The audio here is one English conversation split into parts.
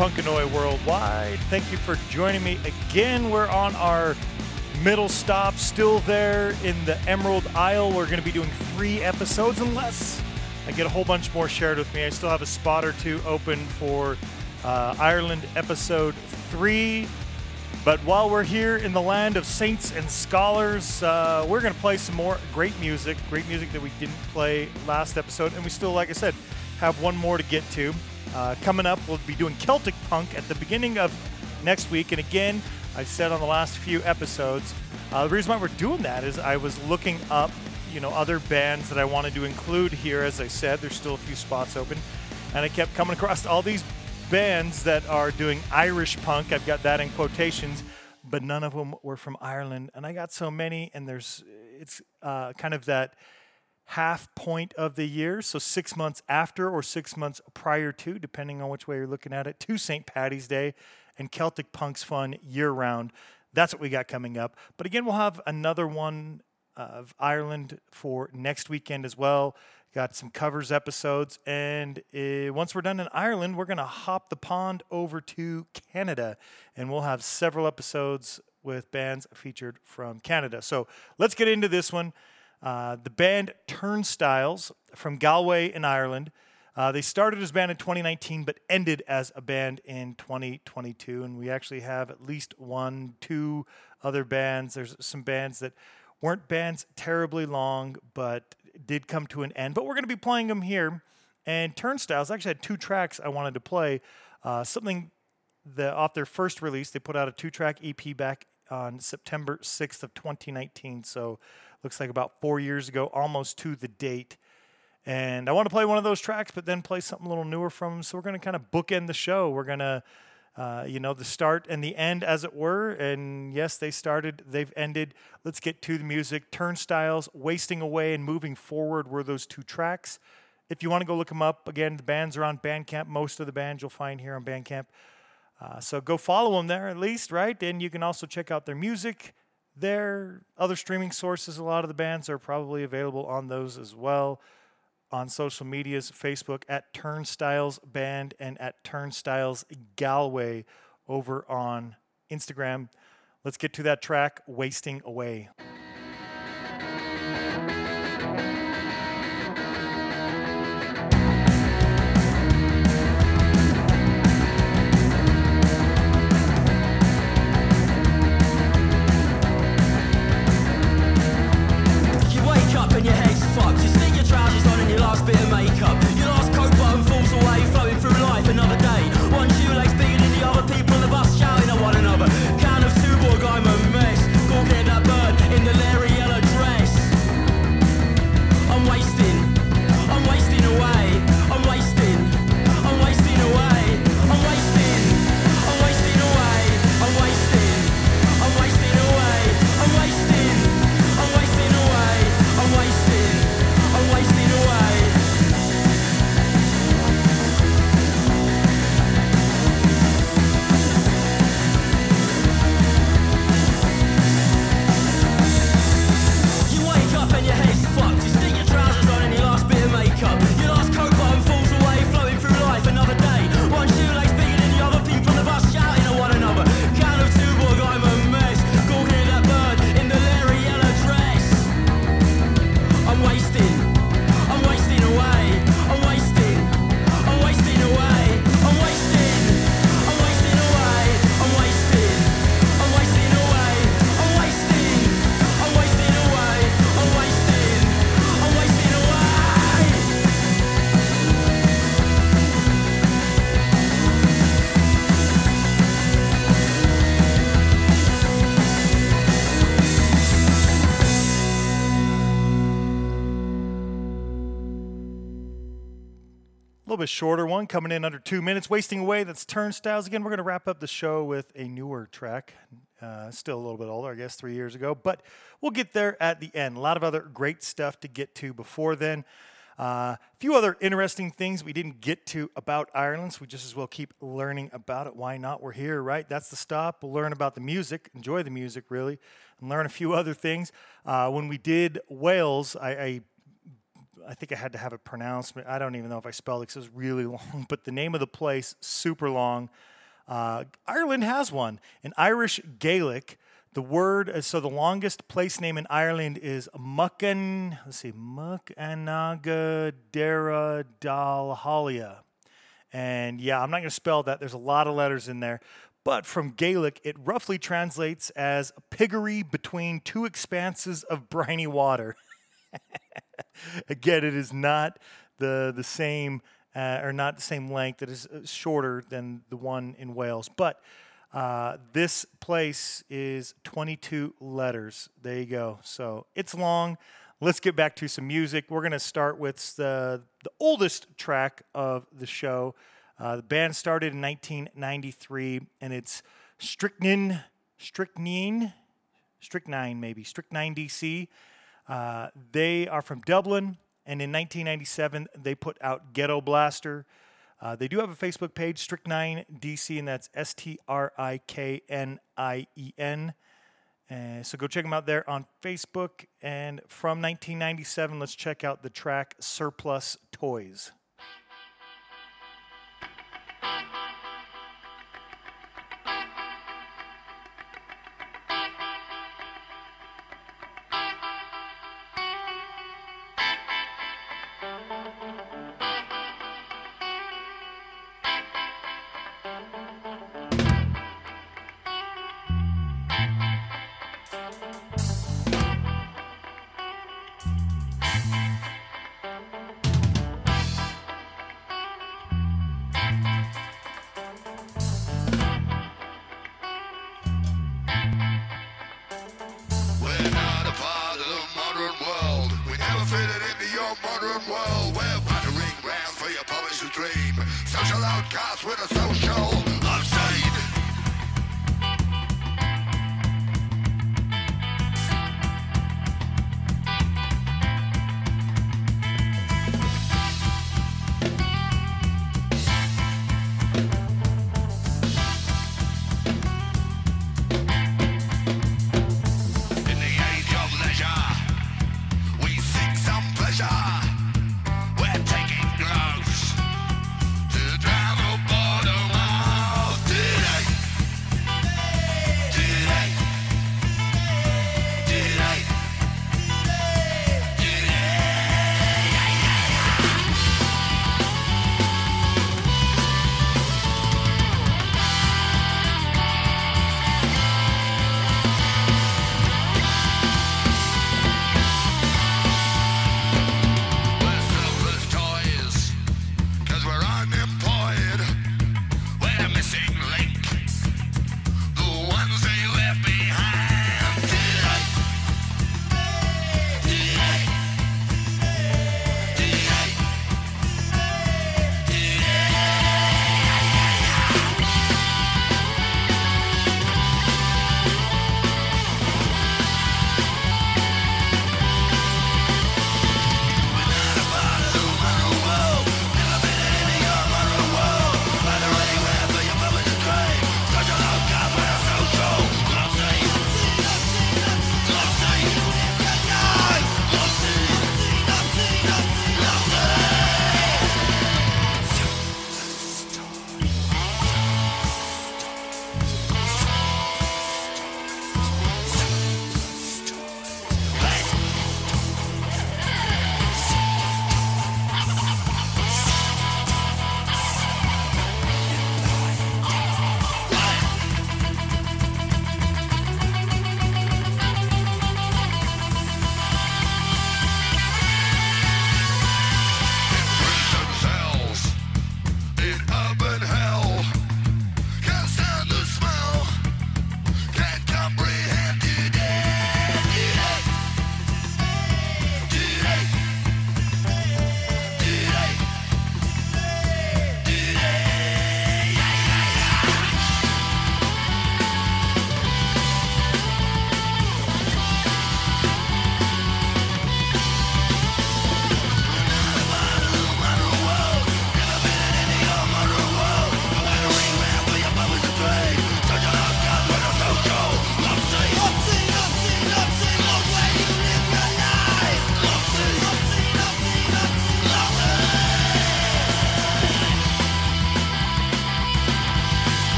Punkanoi Worldwide. Thank you for joining me again. We're on our middle stop, still there in the Emerald Isle. We're going to be doing three episodes unless I get a whole bunch more shared with me. I still have a spot or two open for uh, Ireland episode three. But while we're here in the land of saints and scholars, uh, we're going to play some more great music, great music that we didn't play last episode. And we still, like I said, have one more to get to. Uh, coming up, we'll be doing Celtic Punk at the beginning of next week. And again, I said on the last few episodes, uh, the reason why we're doing that is I was looking up, you know, other bands that I wanted to include here. As I said, there's still a few spots open, and I kept coming across all these bands that are doing Irish punk. I've got that in quotations, but none of them were from Ireland. And I got so many, and there's it's uh, kind of that half point of the year, so six months after or six months prior to, depending on which way you're looking at it, to St. Patty's Day and Celtic Punk's Fun year round. That's what we got coming up. But again, we'll have another one of Ireland for next weekend as well. Got some covers episodes. And uh, once we're done in Ireland, we're going to hop the pond over to Canada. And we'll have several episodes with bands featured from Canada. So let's get into this one. Uh, the band Turnstiles from Galway in Ireland. Uh, they started as a band in 2019, but ended as a band in 2022. And we actually have at least one, two other bands. There's some bands that weren't bands terribly long, but did come to an end. But we're going to be playing them here. And Turnstiles actually had two tracks I wanted to play. Uh, something that off their first release, they put out a two-track EP back on September 6th of 2019. So looks like about four years ago, almost to the date. And I want to play one of those tracks, but then play something a little newer from them. So we're going to kind of bookend the show. We're going to, uh, you know, the start and the end, as it were. And yes, they started, they've ended. Let's get to the music. Turnstiles, Wasting Away, and Moving Forward were those two tracks. If you want to go look them up, again, the bands are on Bandcamp. Most of the bands you'll find here on Bandcamp. Uh, so go follow them there at least, right? And you can also check out their music there. Other streaming sources, a lot of the bands are probably available on those as well. On social medias, Facebook at Turnstiles Band and at Turnstiles Galway over on Instagram. Let's get to that track, Wasting Away. Bit shorter one coming in under two minutes. Wasting away. That's Turnstiles. Again, we're going to wrap up the show with a newer track. Uh, still a little bit older, I guess, three years ago, but we'll get there at the end. A lot of other great stuff to get to before then. Uh, a few other interesting things we didn't get to about Ireland, so we just as well keep learning about it. Why not? We're here, right? That's the stop. We'll learn about the music, enjoy the music, really, and learn a few other things. Uh, when we did Wales, I, I I think I had to have it pronounced. I don't even know if I spelled it because it was really long. But the name of the place super long. Uh, Ireland has one in Irish Gaelic. The word uh, so the longest place name in Ireland is Muckan. Let's see, Muckanaga Dara Dalhalia. And yeah, I'm not going to spell that. There's a lot of letters in there. But from Gaelic, it roughly translates as a piggery between two expanses of briny water. Again, it is not the the same uh, or not the same length. It is uh, shorter than the one in Wales, but. Uh, this place is 22 letters. There you go. So it's long. Let's get back to some music. We're going to start with the, the oldest track of the show. Uh, the band started in 1993, and it's Strychnine, Strychnine, Strychnine maybe, Striknien DC. Uh, they are from Dublin, and in 1997 they put out Ghetto Blaster. Uh, they do have a Facebook page, Striknien DC, and that's S T R I K N I E N. Uh, so go check them out there on Facebook. And from 1997, let's check out the track Surplus Toys.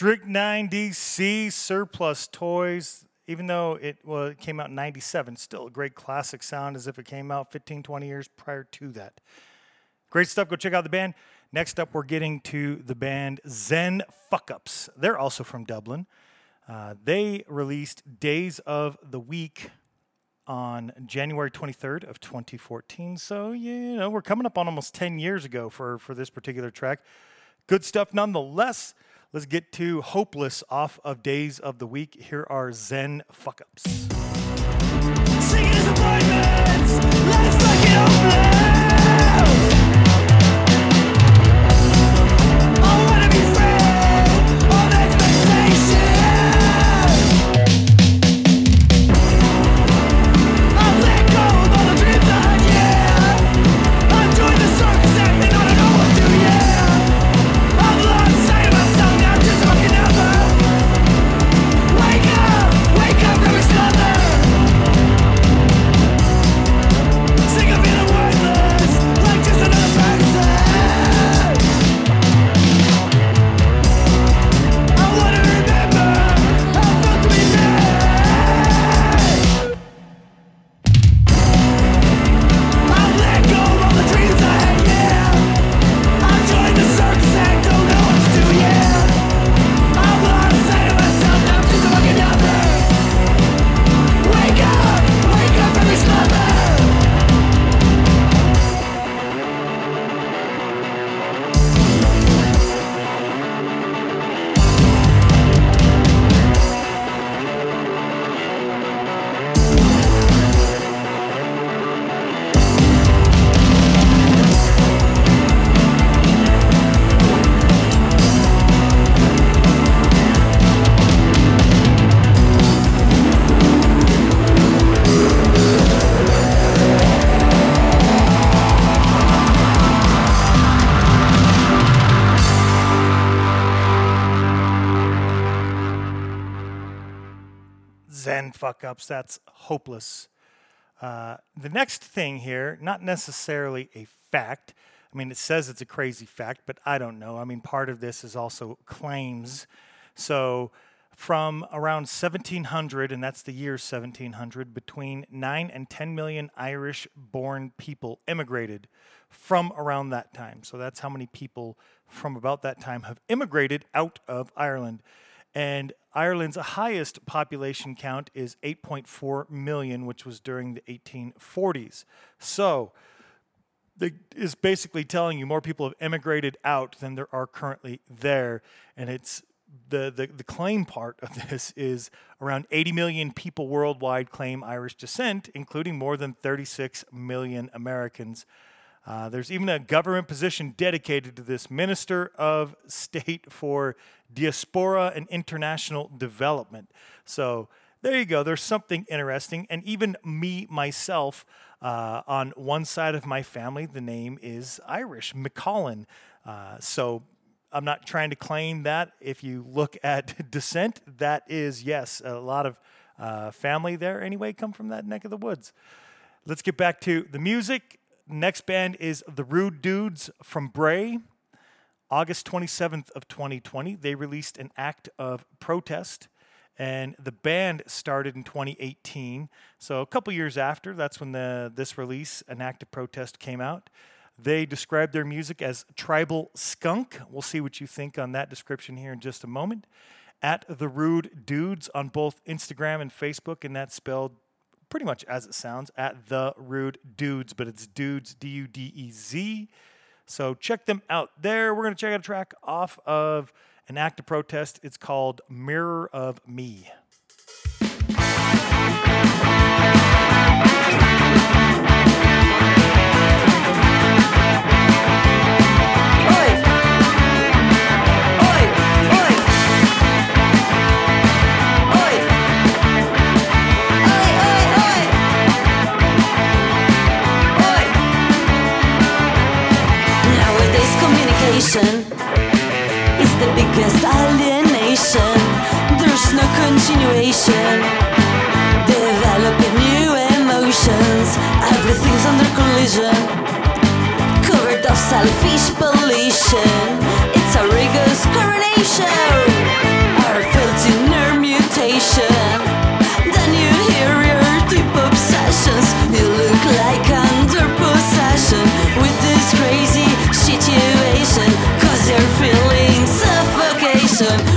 Striknien DC Surplus Toys. Even though it well, it came out in 97, still a great classic sound as if it came out 15, 20 years prior to that. Great stuff. Go check out the band. Next up, we're getting to the band Zen Fuckups. They're also from Dublin. Uh, they released Days of the Week on January 23rd of 2014. So, you know, we're coming up on almost 10 years ago for, for this particular track. Good stuff nonetheless. Let's get to Hopeless off of Days of the Week. Here are Zen Fuck Ups. Fuck ups. That's hopeless. Uh, the next thing here, not necessarily a fact. I mean, it says it's a crazy fact, but I don't know. I mean, part of this is also claims. So, from around 1700, and that's the year 1700, between 9 and 10 million Irish born people immigrated from around that time. So, that's how many people from about that time have immigrated out of Ireland. And Ireland's highest population count is 8.4 million, which was during the 1840s. So, it is basically telling you more people have immigrated out than there are currently there. And it's the, the, the claim part of this is around 80 million people worldwide claim Irish descent, including more than 36 million Americans. Uh, there's even a government position dedicated to this Minister of State for Diaspora and International Development. So there you go. There's something interesting. And even me, myself, uh, on one side of my family, the name is Irish, McCollin. Uh, so I'm not trying to claim that. If you look at descent, that is, yes, a lot of uh, family there anyway come from that neck of the woods. Let's get back to the music. Next band is the Rude Dudez from Bray. August 27th of 2020, they released an act of protest, and the band started in 2018. So a couple years after, that's when the this release, an act of protest, came out. They described their music as tribal skunk. We'll see what you think on that description here in just a moment. At the Rude Dudez on both Instagram and Facebook, and that's spelled pretty much as it sounds at the Rude Dudez, but it's Dudez D U D E Z. So check them out there. We're going to check out a track off of an act of protest. It's called Mirror of Me. Emotions. Everything's under collision covered of selfish pollution. It's a rigorous coronation. nation. Then you hear your deep obsessions. You look like under possession with this crazy situation. Cause you're feeling suffocation.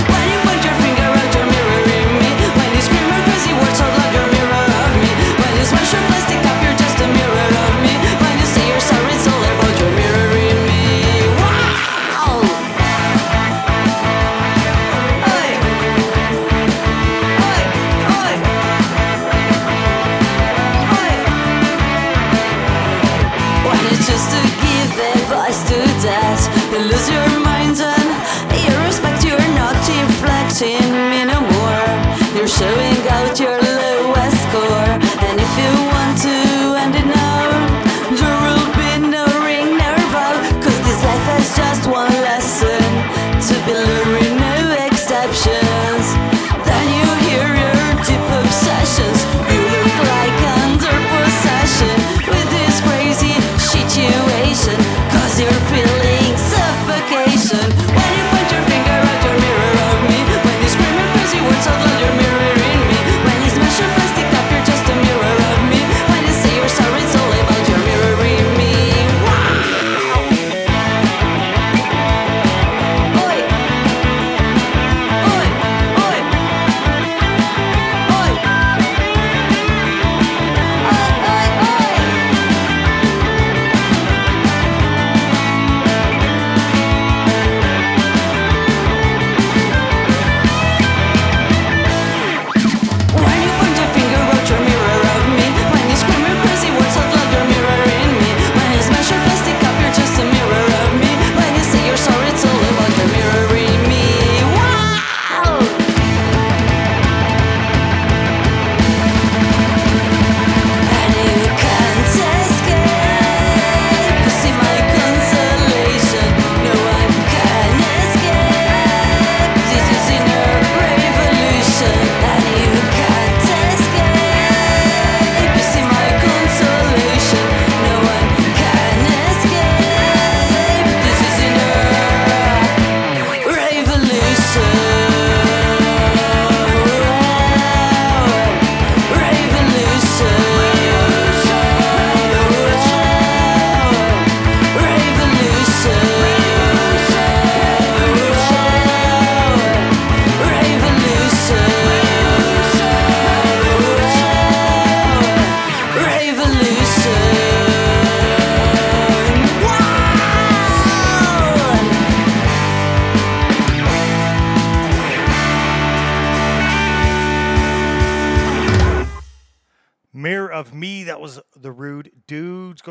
You're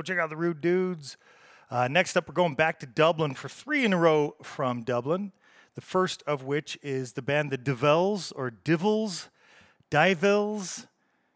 check out the Rude Dudez. Uh, next up, we're going back to Dublin for three in a row from Dublin. The first of which is the band The Divels or Divils. Divils.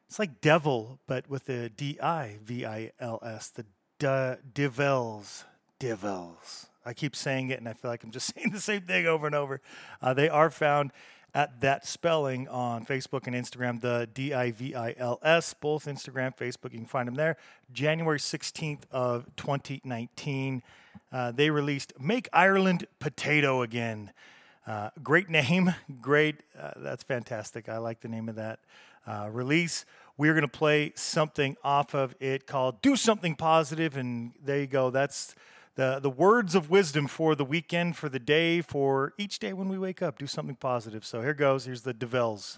It's like devil, but with a D I V I L S. The D- Divels. Divels. I keep saying it and I feel like I'm just saying the same thing over and over. Uh, they are found at that spelling on Facebook and Instagram, the D I V I L S, both Instagram, Facebook. You can find them there. January 16th of 2019, uh, they released "Make Ireland Potato Again." Uh, great name, great. Uh, that's fantastic. I like the name of that uh, release. We're going to play something off of it called "Do Something Positive," and there you go. That's the, the words of wisdom for the weekend, for the day, for each day when we wake up. Do something positive. So here goes. Here's the Devels.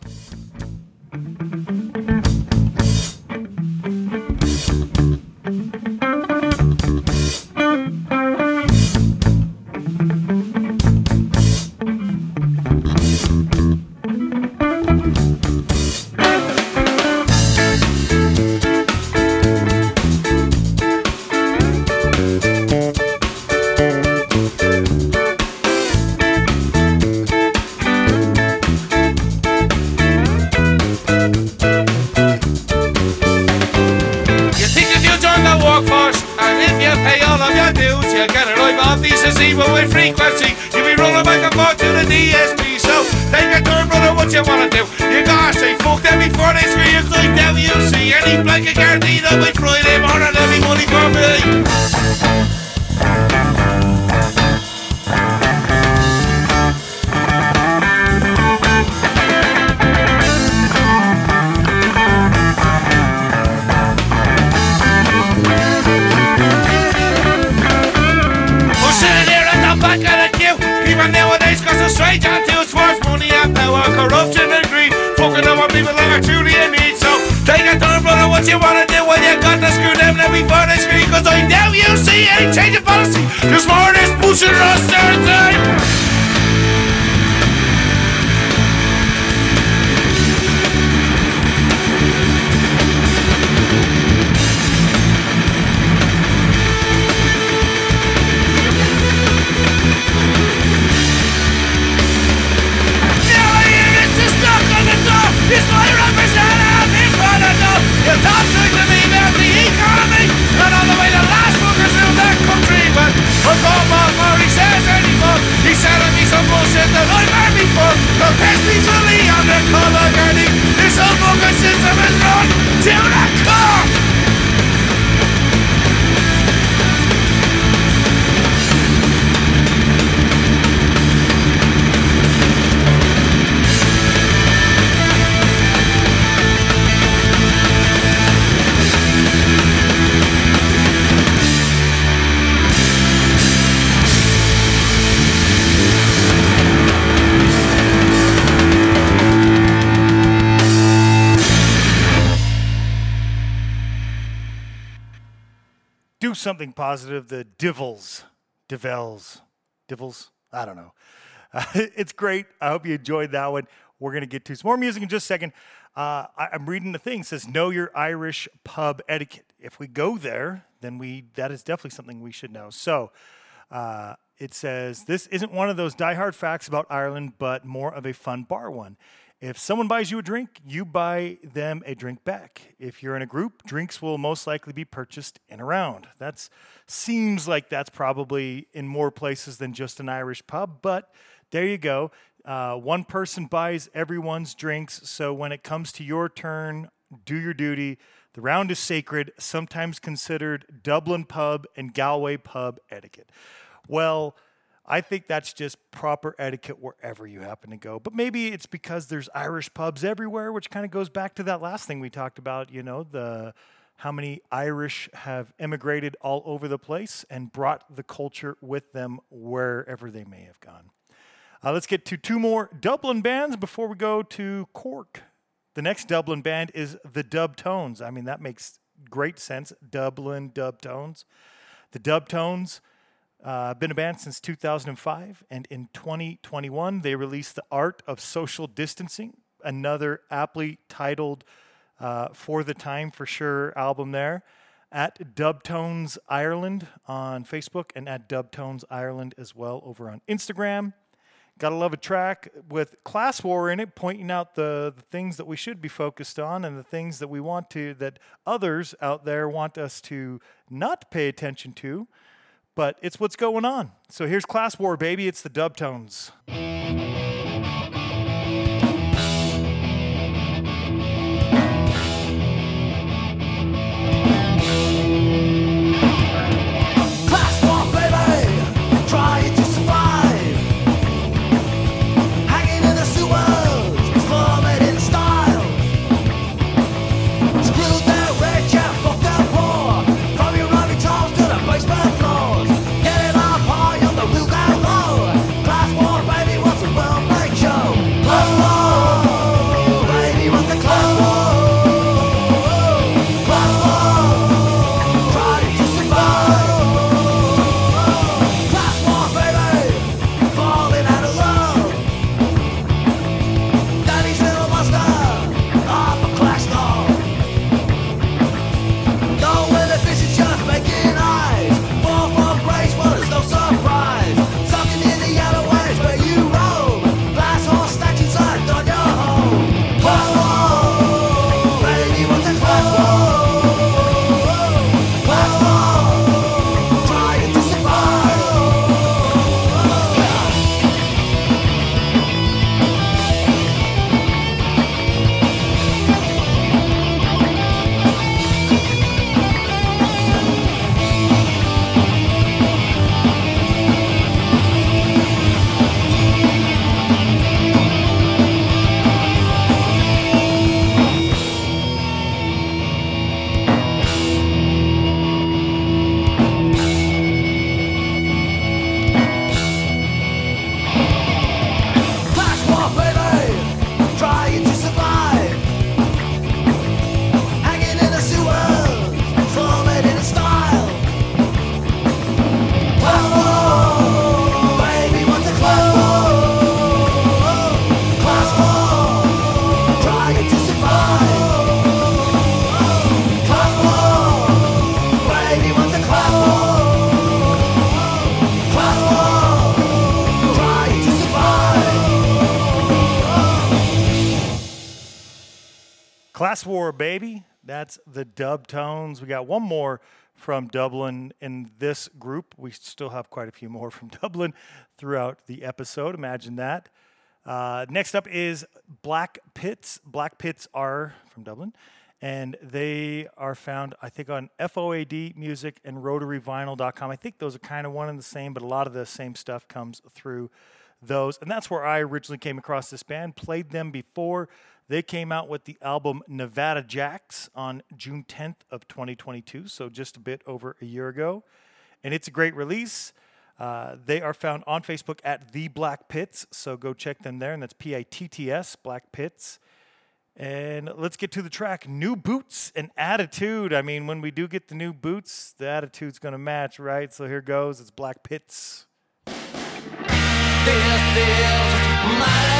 Something positive. The Divils, Divels, Divils. I don't know. Uh, it's great. I hope you enjoyed that one. We're gonna get to some more music in just a second. Uh, I, I'm reading the thing it says know your Irish pub etiquette. If we go there, then we that is definitely something we should know. So. Uh, it says this isn't one of those diehard facts about Ireland, but more of a fun bar one. If someone buys you a drink, you buy them a drink back. If you're in a group, drinks will most likely be purchased in a round. That seems like that's probably in more places than just an Irish pub, but there you go. Uh, one person buys everyone's drinks, so when it comes to your turn, do your duty. The round is sacred, sometimes considered Dublin pub and Galway pub etiquette. Well, I think that's just proper etiquette wherever you happen to go. But maybe it's because there's Irish pubs everywhere, which kind of goes back to that last thing we talked about, you know, the how many Irish have immigrated all over the place and brought the culture with them wherever they may have gone. Uh, let's get to two more Dublin bands before we go to Cork. The next Dublin band is the Dub Tones. I mean, that makes great sense. Dublin Dub Tones. The Dub Tones uh, been a band since 2005, and in 2021 they released "The Art of Social Distancing," another aptly titled uh, "For the Time for Sure" album. There at Dubtones Ireland on Facebook and at Dubtones Ireland as well over on Instagram. Gotta love a track with Class War in it, pointing out the, the things that we should be focused on and the things that we want to, that others out there want us to not pay attention to but it's what's going on. So here's Class War, baby. It's the dub Baby. That's the dub tones. We got one more from Dublin in this group. We still have quite a few more from Dublin throughout the episode. Imagine that. Uh, next up is Black Pitts. Black Pitts are from Dublin, and they are found, I think, on FOAD Music and RotaryVinyl.com. I think those are kind of one and the same, but a lot of the same stuff comes through those. And that's where I originally came across this band, played them before. They came out with the album Nevada Jacks on June 10th of 2022, so just a bit over a year ago. And it's a great release. Uh, they are found on Facebook at The Black Pitts, so go check them there, and that's P I T T S, Black Pitts. And let's get to the track New Boots and Attitude. I mean, when we do get the new boots, the attitude's going to match, right? So here goes. It's Black Pitts. This is my.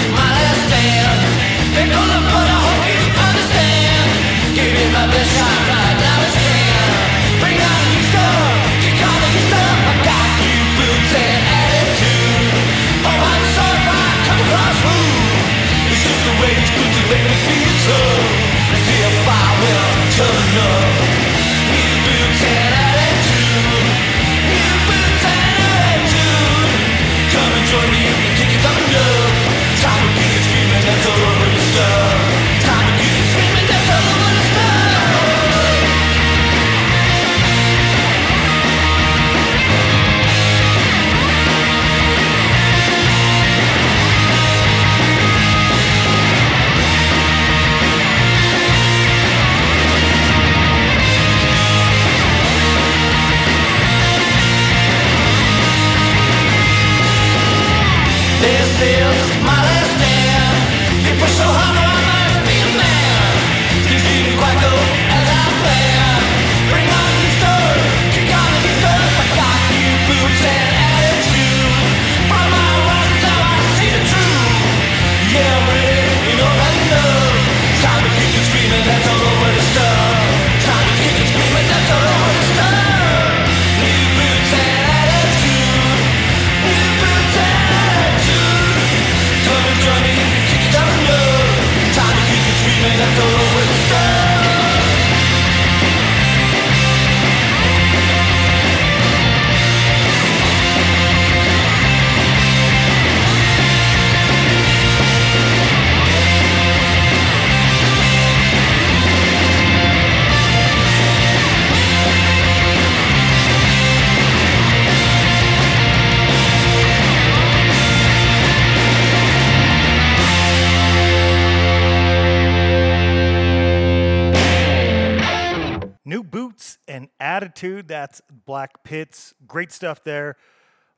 Black Pitts. Great stuff there.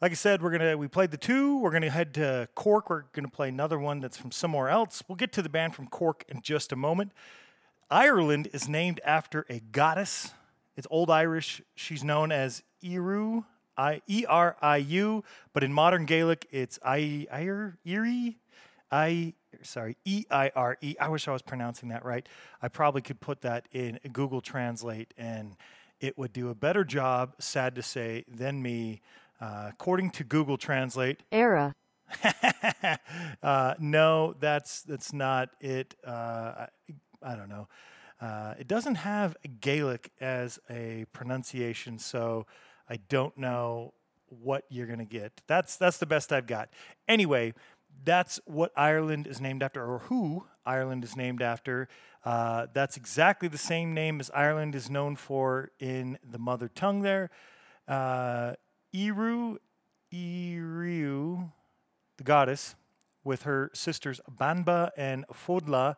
Like I said, we're gonna we played the two. We're gonna head to Cork. We're gonna play another one that's from somewhere else. We'll get to the band from Cork in just a moment. Ireland is named after a goddess. It's Old Irish. She's known as Eru, I E R I U, but in modern Gaelic, it's I I sorry E I R E. I wish I was pronouncing that right. I probably could put that in Google Translate, and it would do a better job. Sad to say, than me. Uh, according to Google Translate, Era. uh, no, that's that's not it. Uh, I, I don't know. Uh, it doesn't have Gaelic as a pronunciation, so I don't know what you're gonna get. That's that's the best I've got. Anyway, that's what Ireland is named after, or who Ireland is named after. Uh, that's exactly the same name as Ireland is known for in the mother tongue there. Uh, Eru, Iriu, the goddess, with her sisters Banba and Fodla,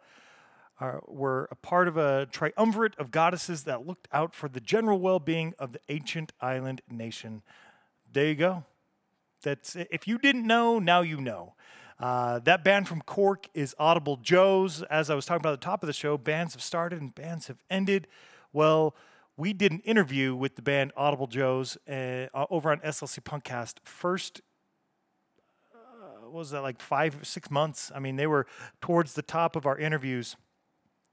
are, were a part of a triumvirate of goddesses that looked out for the general well being of the ancient island nation. There you go. That's if you didn't know, now you know. Uh, that band from Cork is Audible Joe's. As I was talking about at the top of the show, bands have started and bands have ended. Well, we did an interview with the band Audible Joes uh, uh, over on SLC Punkcast. First, uh, was that like five, six months? I mean, they were towards the top of our interviews.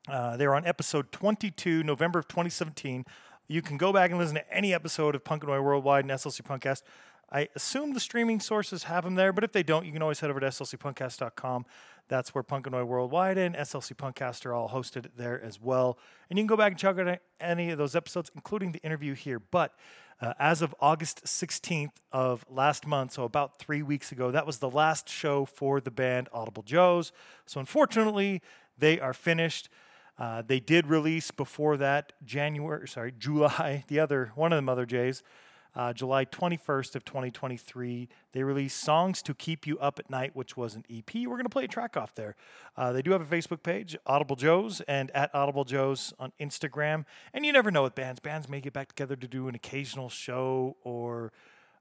Uh, they were on episode 22, November of 2017. You can go back and listen to any episode of Punk and Oi Worldwide and SLC Punkcast. I assume the streaming sources have them there, but if they don't, you can always head over to slcpunkcast.com. That's where Punk and Worldwide and SLC Punkcast are all hosted there as well. And you can go back and check out any of those episodes, including the interview here. But uh, as of August 16th of last month, so about three weeks ago, that was the last show for the band Audible Joes. So unfortunately, they are finished. Uh, they did release before that January, sorry, July, the other one of the Mother Jays, uh, July 21st of 2023. They released "Songs to Keep You Up at Night," which was an EP. We're going to play a track off there. Uh, they do have a Facebook page, Audible Joes, and at Audible Joes on Instagram. And you never know with bands; bands may get back together to do an occasional show or.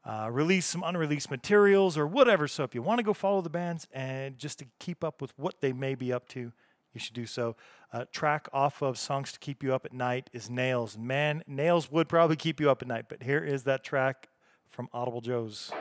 Uh, release some unreleased materials or whatever. So if you want to go follow the bands and just to keep up with what they may be up to, you should do so. Uh, track off of Songs to Keep You Up at Night is Nails. Man, Nails would probably keep you up at night, but here is that track from Audible Joe's.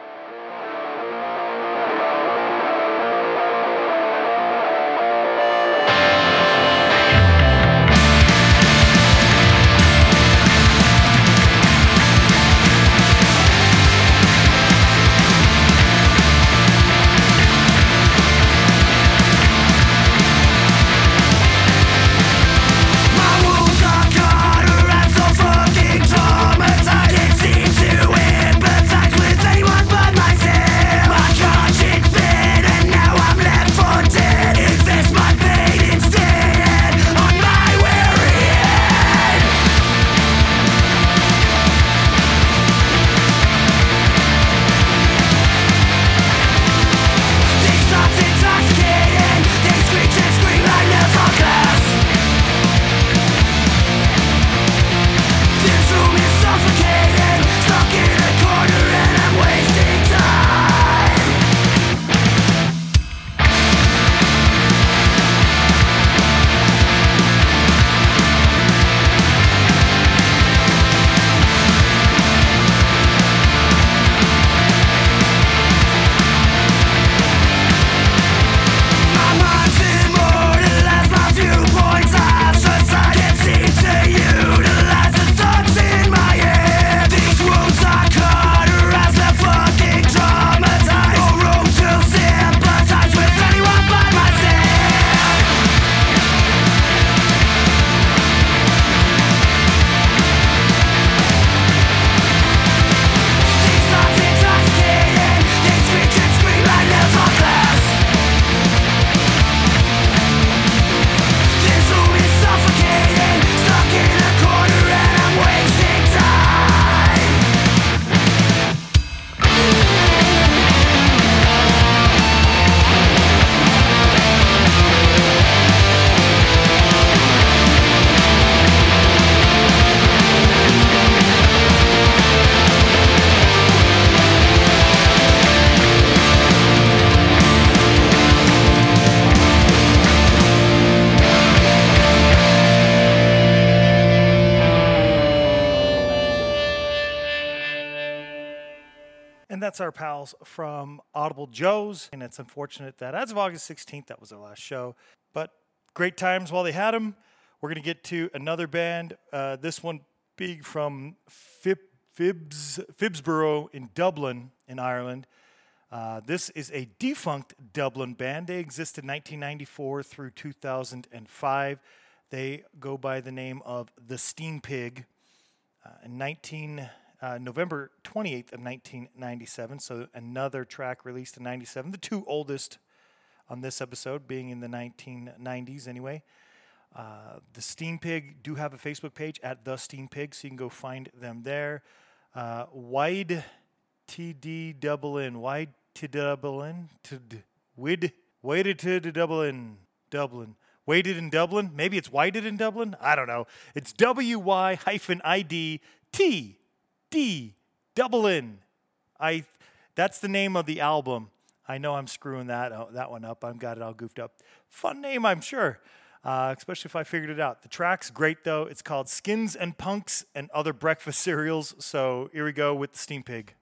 Our pals from Audible Joe's. And it's unfortunate that as of August 16th, that was their last show. But great times while they had them. We're going to get to another band. Uh, this one being from Fib, Fibs, Phibsborough in Dublin, in Ireland. Uh, this is a defunct Dublin band. They existed 1994 through 2005. They go by the name of the Steam Pig. Uh, in 19, uh, November 28th of 1997. So another track released in 97. The two oldest on this episode being in the 1990s anyway. Uh, the Steam Pig do have a Facebook page at the Steam Pig, so you can go find them there. Uh, wide TD double N, wide to double N, to wid, weighted to d- double N, Dublin. Waited in Dublin? Maybe it's whited in Dublin? I don't know. It's W Y hyphen I D T D double N. I that's the name of the album. I know I'm screwing that out, that one up. I've got it all goofed up. Fun name, I'm sure. uh, especially if I figured it out. The track's great though. It's called Skins and Punks and Other Breakfast Cereals. So here we go with the Steam Pig.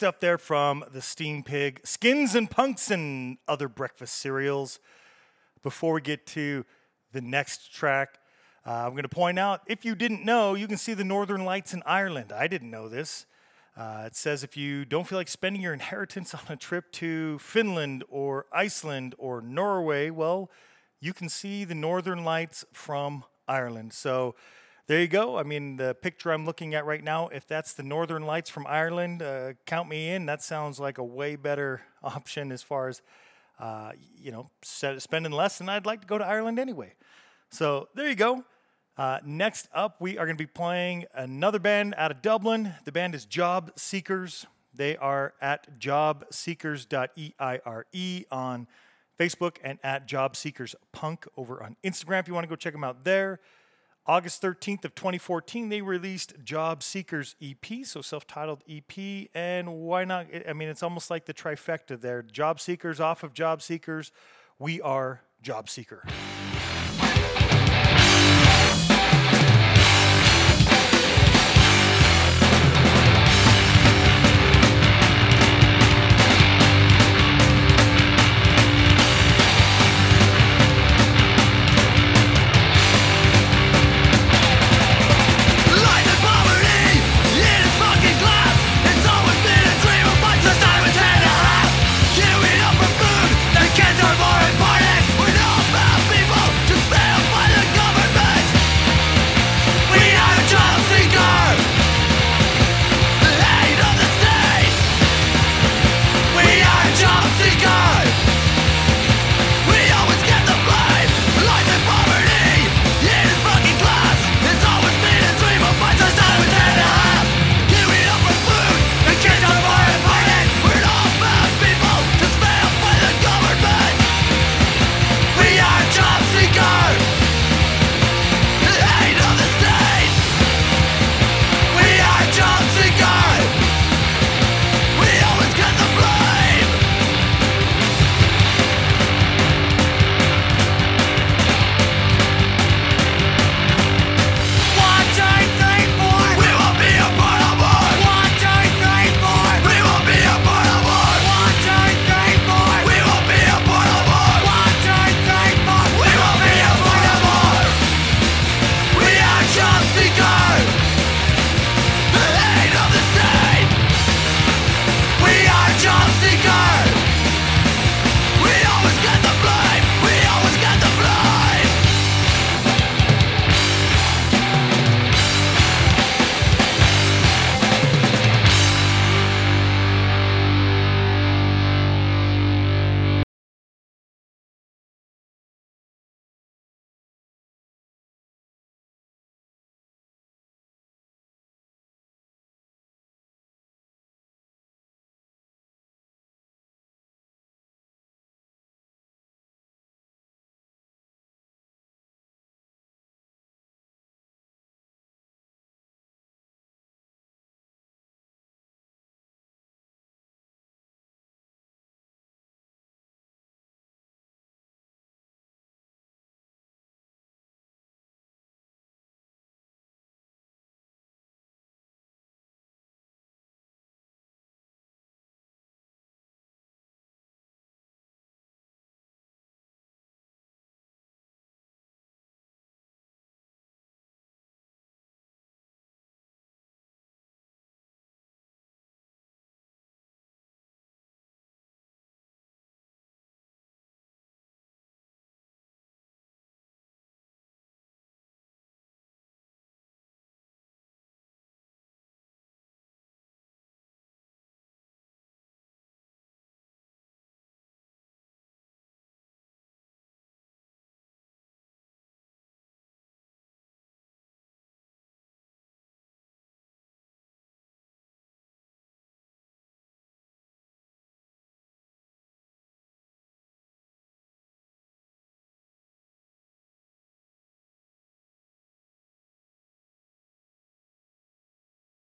Great stuff there from the Steam Pig, Skins and Punks and other breakfast cereals. Before we get to the next track, uh, I'm going to point out if you didn't know, you can see the Northern Lights in Ireland. I didn't know this. Uh, it says if you don't feel like spending your inheritance on a trip to Finland or Iceland or Norway, well, you can see the Northern Lights from Ireland. So there you go. I mean, the picture I'm looking at right now, if that's the Northern Lights from Ireland, uh, count me in. That sounds like a way better option as far as, uh, you know, spending less. And I'd like to go to Ireland anyway. So there you go. Uh, next up, we are going to be playing another band out of Dublin. The band is Job Seekers. They are at jobseekers.eire on Facebook and at Job Seekers Punk over on Instagram if you want to go check them out there. August 13th of 2014, they released Job Seekers EP, so self-titled EP, and why not? I mean, it's almost like the trifecta there. Job Seekers off of Job Seekers. We are Job Seeker.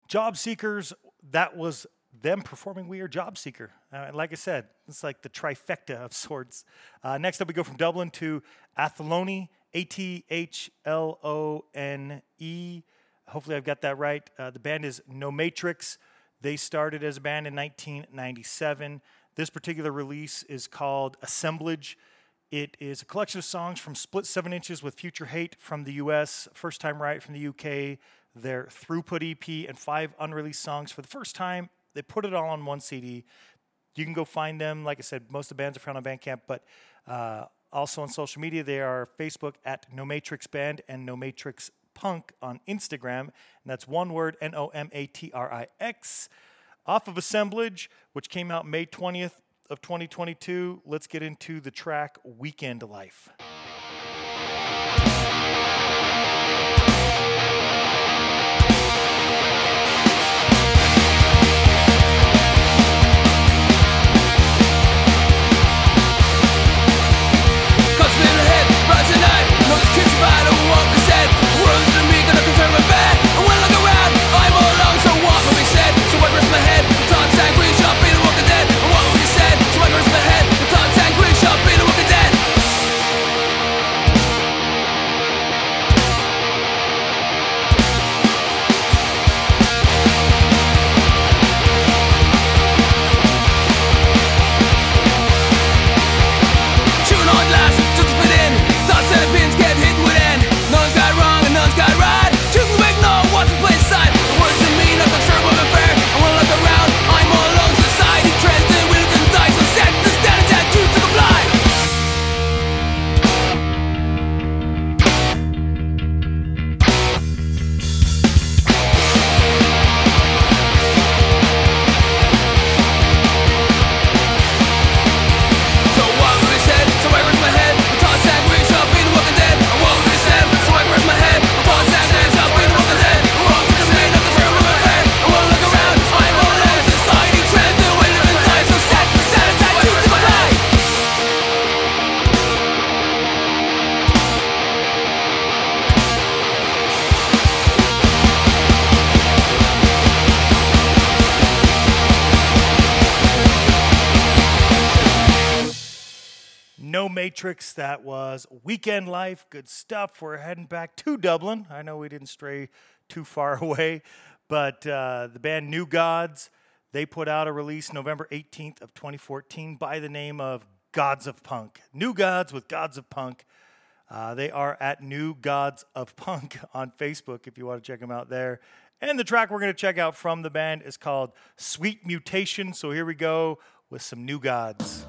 Job Seekers, that was them performing We Are Job Seeker. Uh, like I said, it's like the trifecta of sorts. Uh, next up, we go from Dublin to Athlone, A T H L O N E. Hopefully, I've got that right. Uh, the band is No Matrix. They started as a band in 1997. This particular release is called Assemblage. It is a collection of songs from Split 7 Inches with Future Hate from the US, First Time Right from the UK, their Throughput EP, and five unreleased songs for the first time. They put it all on one CD. You can go find them. Like I said, most of the bands are found on Bandcamp, but uh, also on social media, they are Facebook at No Matrix Band and No Matrix Punk on Instagram. And that's one word N O M A T R I X. Off of Assemblage, which came out May 20th of 2022, let's get into the track Weekend Life. Matrix, that was Weekend Life. Good stuff. We're heading back to Dublin. I know we didn't stray too far away, but uh, the band New Gods, they put out a release November 18th of 2014 by the name of Gods of Punk. New Gods with Gods of Punk. Uh, they are at New Gods of Punk on Facebook if you want to check them out there. And the track we're going to check out from the band is called Sweet Mutation. So here we go with some New Gods.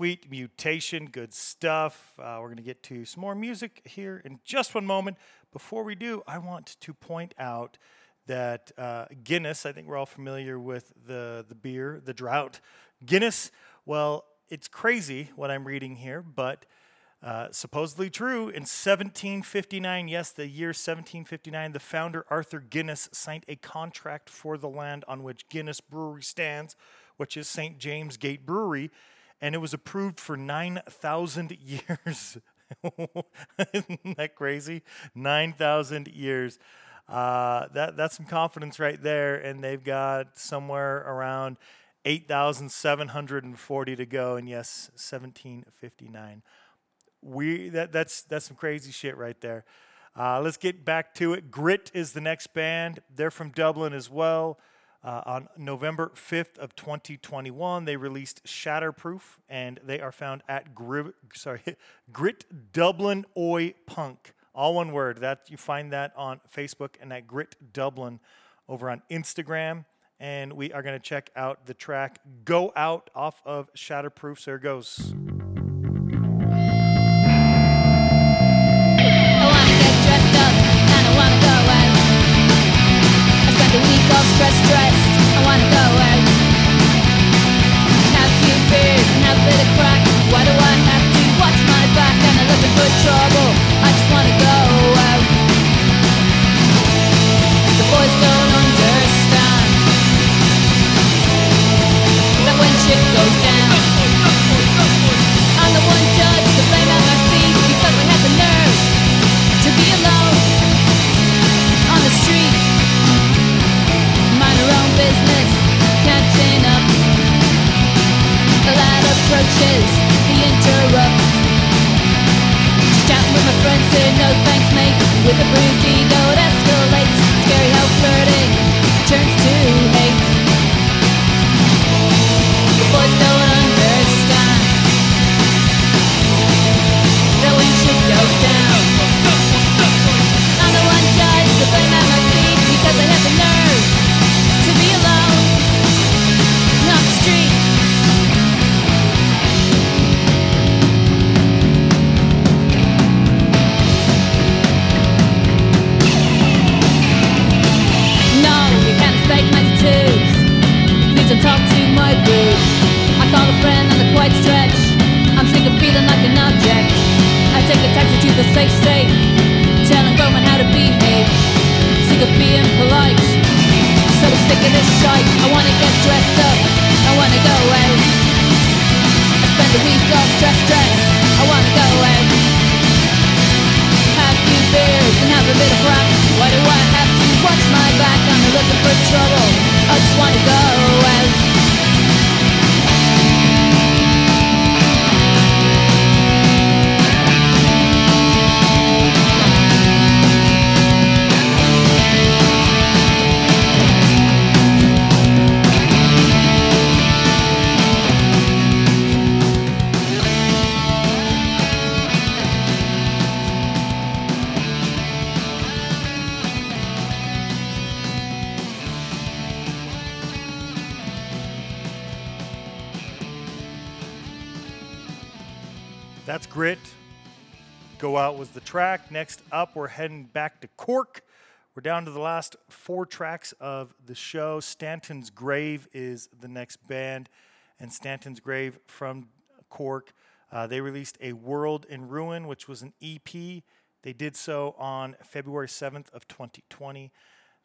Sweet Mutation, good stuff. Uh, we're going to get to some more music here in just one moment. Before we do, I want to point out that uh, Guinness, I think we're all familiar with the, the beer, the drought. Guinness, well, it's crazy what I'm reading here, but uh, supposedly true. In 1759, yes, the year 1759, the founder Arthur Guinness signed a contract for the land on which Guinness Brewery stands, which is St. James Gate Brewery, and it was approved for 9,000 years. Isn't that crazy? 9,000 years. Uh, that, that's some confidence right there, and they've got somewhere around 8,740 to go, and yes, 1759 we that that's that's some crazy shit right there. Uh, let's get back to it. Grit is the next band. They're from Dublin as well. Uh, on November 5th of 2021, they released Shatterproof, and they are found at Gri- sorry, Grit Dublin Oi Punk. All one word. That you find that on Facebook and at Grit Dublin over on Instagram. And we are going to check out the track "Go Out" off of Shatterproof. So here goes. The week all. I wanna go out. Have a few beers and have a bit of crack. Why do I have to watch my back? And I'm trouble. I just wanna go approaches, he interrupts. With my friends, say no thanks, mate. With a bruised ego, it escalates. A the safe telling Roman how to behave. Sick of being polite, so sick of this shite. I wanna get dressed up, I wanna go out. I spend the week all stressed, stressed. I wanna go out. Have a few beers and have a bit of crap. Why do I have to watch my back? I'm looking for trouble. I just wanna go out. Out was the track. Next up, we're heading back to Cork. We're down to the last four tracks of the show. Stanton's Grave is the next band, and Stanton's Grave from Cork. Uh, they released a World in Ruin, which was an EP. They did so on February 7th of 2020.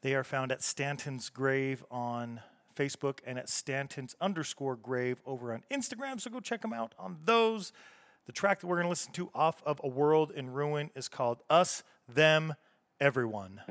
They are found at Stanton's Grave on Facebook and at Stanton's underscore grave over on Instagram. So go check them out on those. The track that we're going to listen to off of A World in Ruin is called Us, Them, Everyone.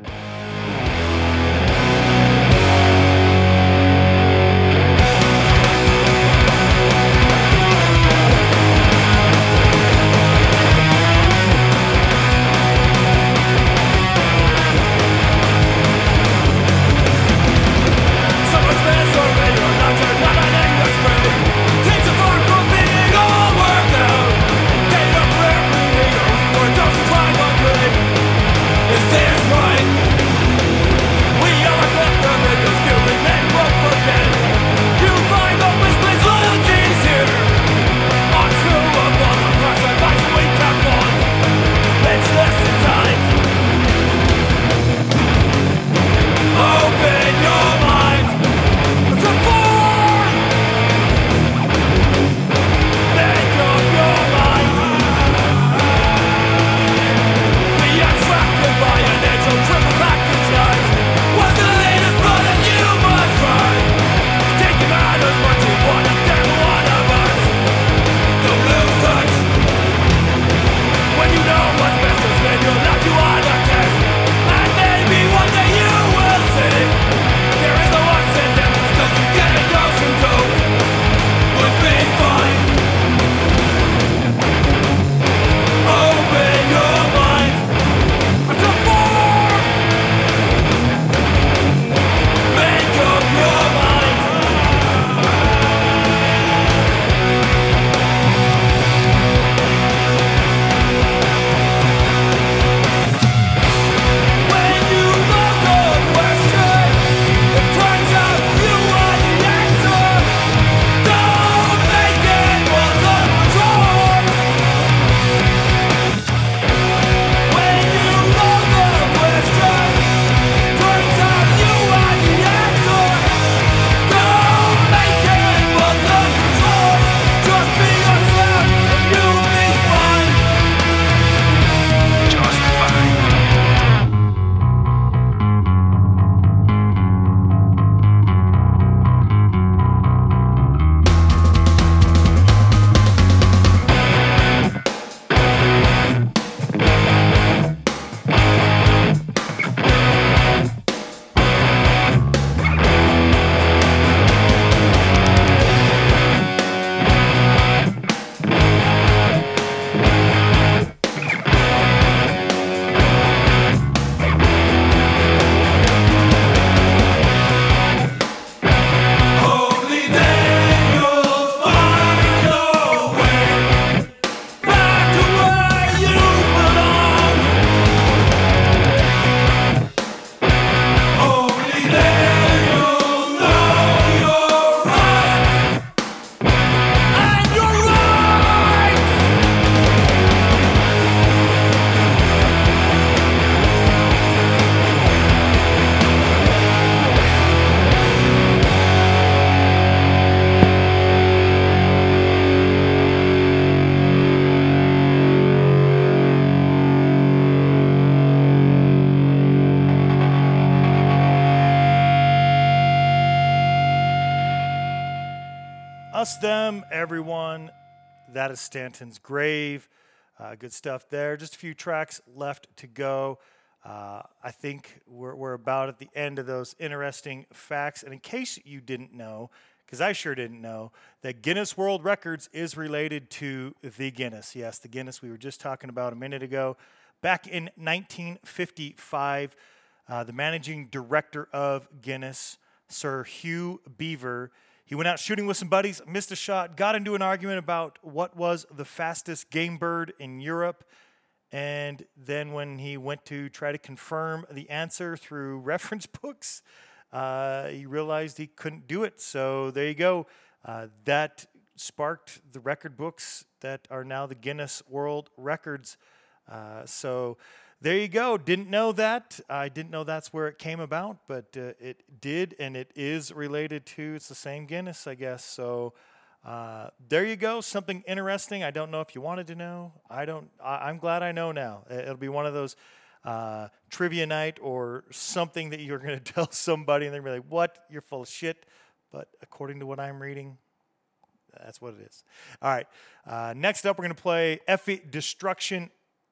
That is Stanton's grave. Uh, good stuff there. Just a few tracks left to go. Uh, I think we're, we're about at the end of those interesting facts. And in case you didn't know, because I sure didn't know, that Guinness World Records is related to the Guinness. Yes, the Guinness we were just talking about a minute ago. Back in 1955, uh, the managing director of Guinness, Sir Hugh Beaver, he went out shooting with some buddies, missed a shot, got into an argument about what was the fastest game bird in Europe. And then when he went to try to confirm the answer through reference books, uh, he realized he couldn't do it. So there you go. Uh, that sparked the record books that are now the Guinness World Records. Uh, so there you go. Didn't know that. I didn't know that's where it came about, but uh, it did, and it is related to. It's the same Guinness, I guess. So uh, there you go. Something interesting. I don't know if you wanted to know. I don't. I, I'm glad I know now. It- It'll be one of those uh, trivia night or something that you're going to tell somebody, and they're going to be like, "What? You're full of shit." But according to what I'm reading, that's what it is. All right. Uh, next up, we're going to play Aoife Destruction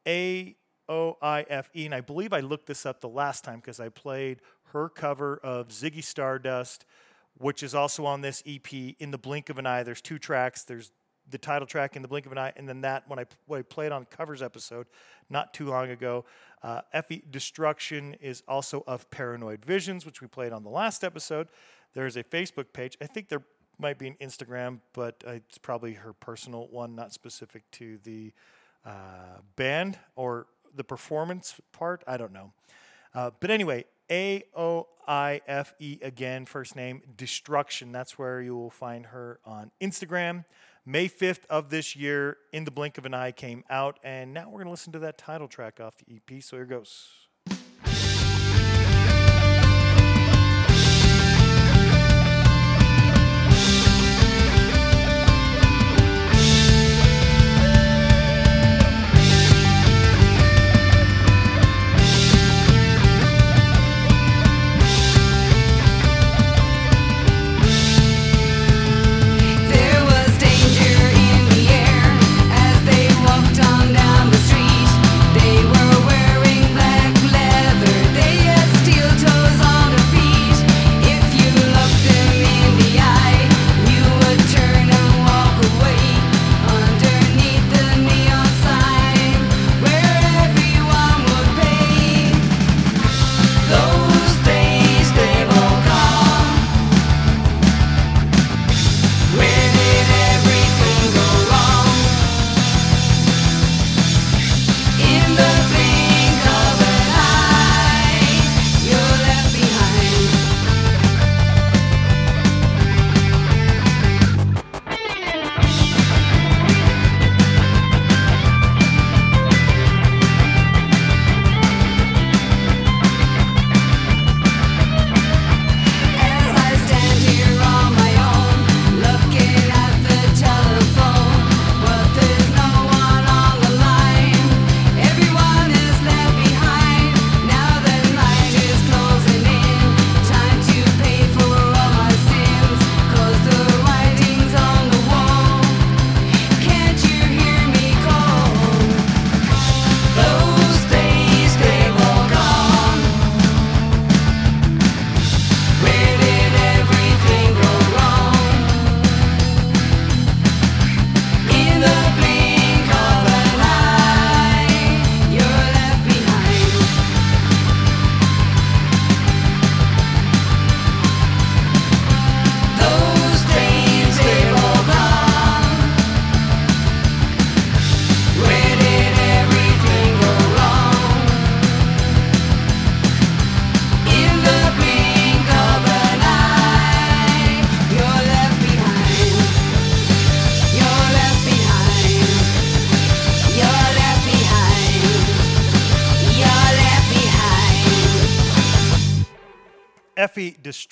A O I F E. And I believe I looked this up the last time because I played her cover of Ziggy Stardust, which is also on this EP, In the Blink of an Eye. There's two tracks. There's the title track, In the Blink of an Eye, and then that when I, when I played on covers episode not too long ago. Uh, Aoife Destruction is also of Paranoid Visions, which we played on the last episode. There's a Facebook page. I think there might be an Instagram, but uh, it's probably her personal one, not specific to the uh, band or the performance part. I don't know. Uh, but anyway, A O I F E again, first name, Destruction. That's where you will find her on Instagram. May 5th of this year, In the Blink of an Eye came out, and now we're going to listen to that title track off the EP. So here goes.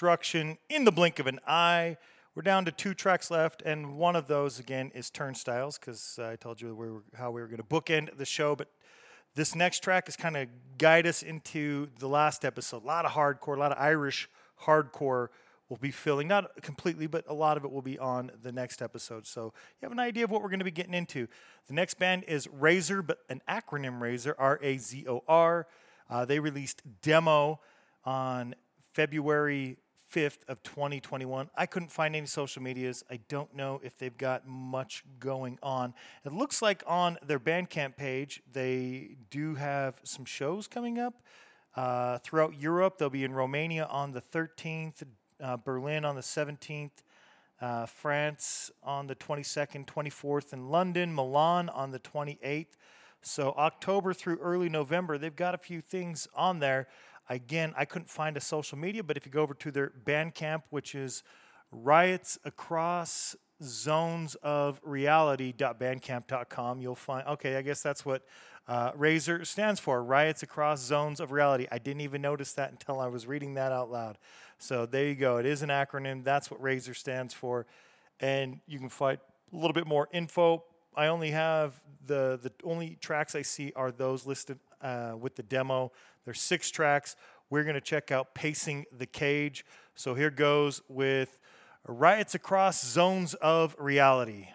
Destruction in the blink of an eye. We're down to two tracks left, and one of those again is Turnstiles, because I told you we were, how we were going to bookend the show. But this next track is kind of guide us into the last episode. A lot of hardcore, a lot of Irish hardcore will be filling, not completely, but a lot of it will be on the next episode. So you have an idea of what we're going to be getting into. The next band is Razor, but an acronym Razor, R A Z O R. Uh, they released Demo on February 5th of 2021. I couldn't find any social medias. I don't know if they've got much going on. It looks like on their Bandcamp page, they do have some shows coming up uh, throughout Europe. They'll be in Romania on the 13th, uh, Berlin on the 17th, uh, France on the 22nd, 24th, in London, Milan on the 28th. So October through early November, they've got a few things on there. Again, I couldn't find a social media, but if you go over to their Bandcamp, which is riots across zones of reality.bandcamp.com, you'll find, okay, I guess that's what uh, Razor stands for, riots across zones of reality. I didn't even notice that until I was reading that out loud. So there you go. It is an acronym. That's what Razor stands for. And you can find a little bit more info. I only have the the only tracks I see are those listed uh, with the demo. There's six tracks. We're going to check out Pacing the Cage. So here goes with Riots Across Zones of Reality.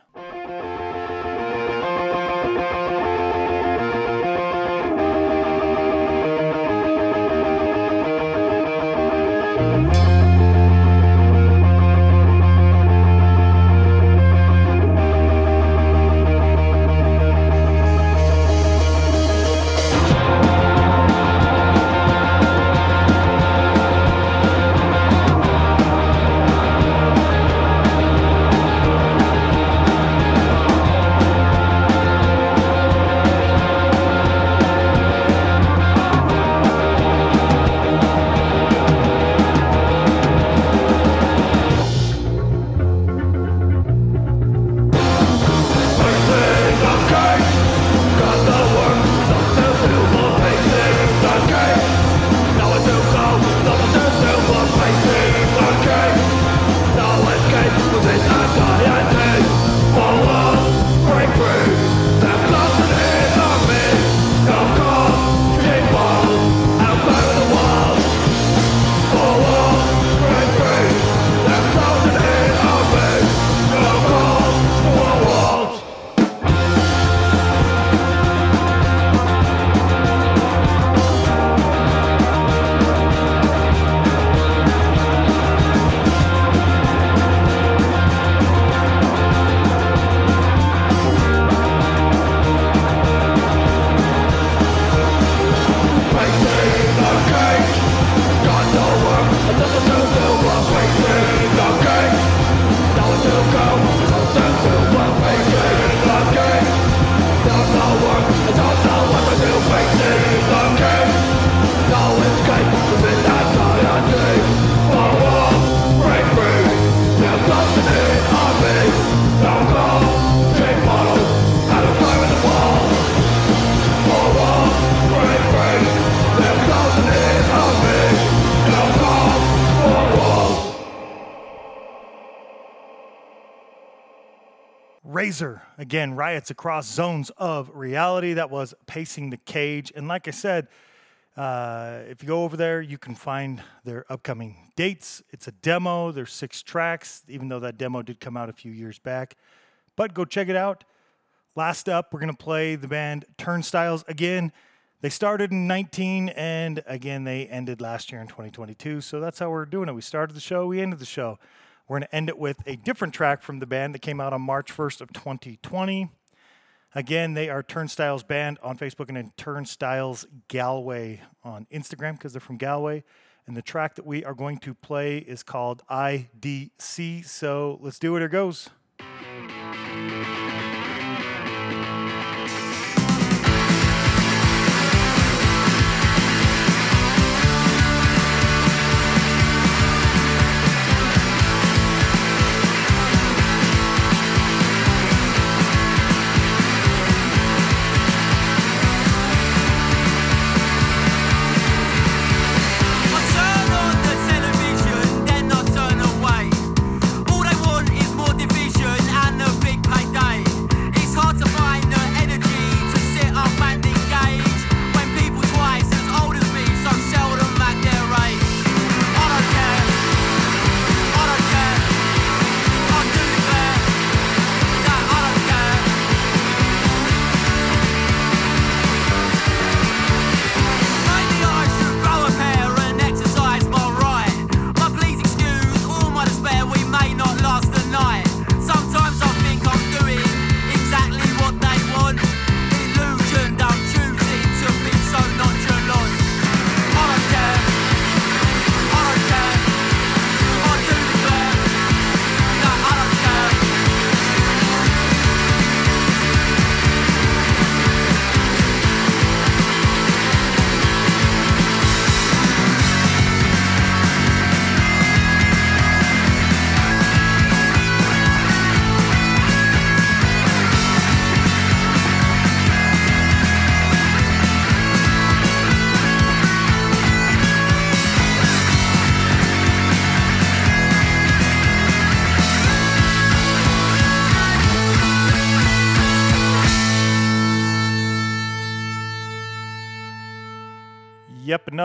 Again, riots across zones of reality. That was Pacing the Cage. And like I said, uh, if you go over there, you can find their upcoming dates. It's a demo, there's six tracks, even though that demo did come out a few years back. But go check it out. Last up, we're going to play the band Turnstiles again. They started in 19 and again, they ended last year in 2022. So that's how we're doing it. We started the show, we ended the show. We're going to end it with a different track from the band that came out on March 1st of 2020. Again, they are Turnstiles Band on Facebook and then Turnstiles Galway on Instagram because they're from Galway. And the track that we are going to play is called IDC. So let's do it. Here goes.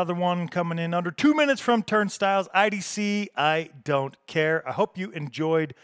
Another one coming in under two minutes from Turnstiles. IDC, I don't care. I hope you enjoyed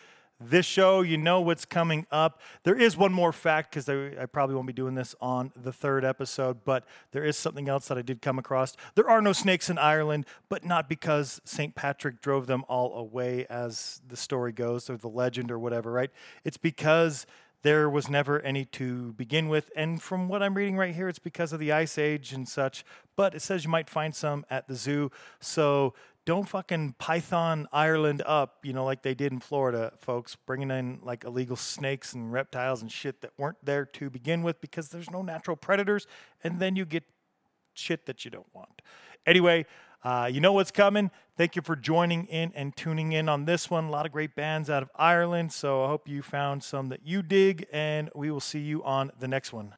this show. You know what's coming up. There is one more fact because I, probably won't be doing this on the third episode, but there is something else that I did come across. There are no snakes in Ireland, but not because St. Patrick drove them all away, as the story goes, or the legend, or whatever, right? It's because there was never any to begin with. And from what I'm reading right here, it's because of the Ice Age and such. But it says you might find some at the zoo. So don't fucking Python Ireland up, you know, like they did in Florida, folks, bringing in like illegal snakes and reptiles and shit that weren't there to begin with because there's no natural predators. And then you get shit that you don't want. Anyway, uh, you know what's coming. Thank you for joining in and tuning in on this one. A lot of great bands out of Ireland. So I hope you found some that you dig, and we will see you on the next one.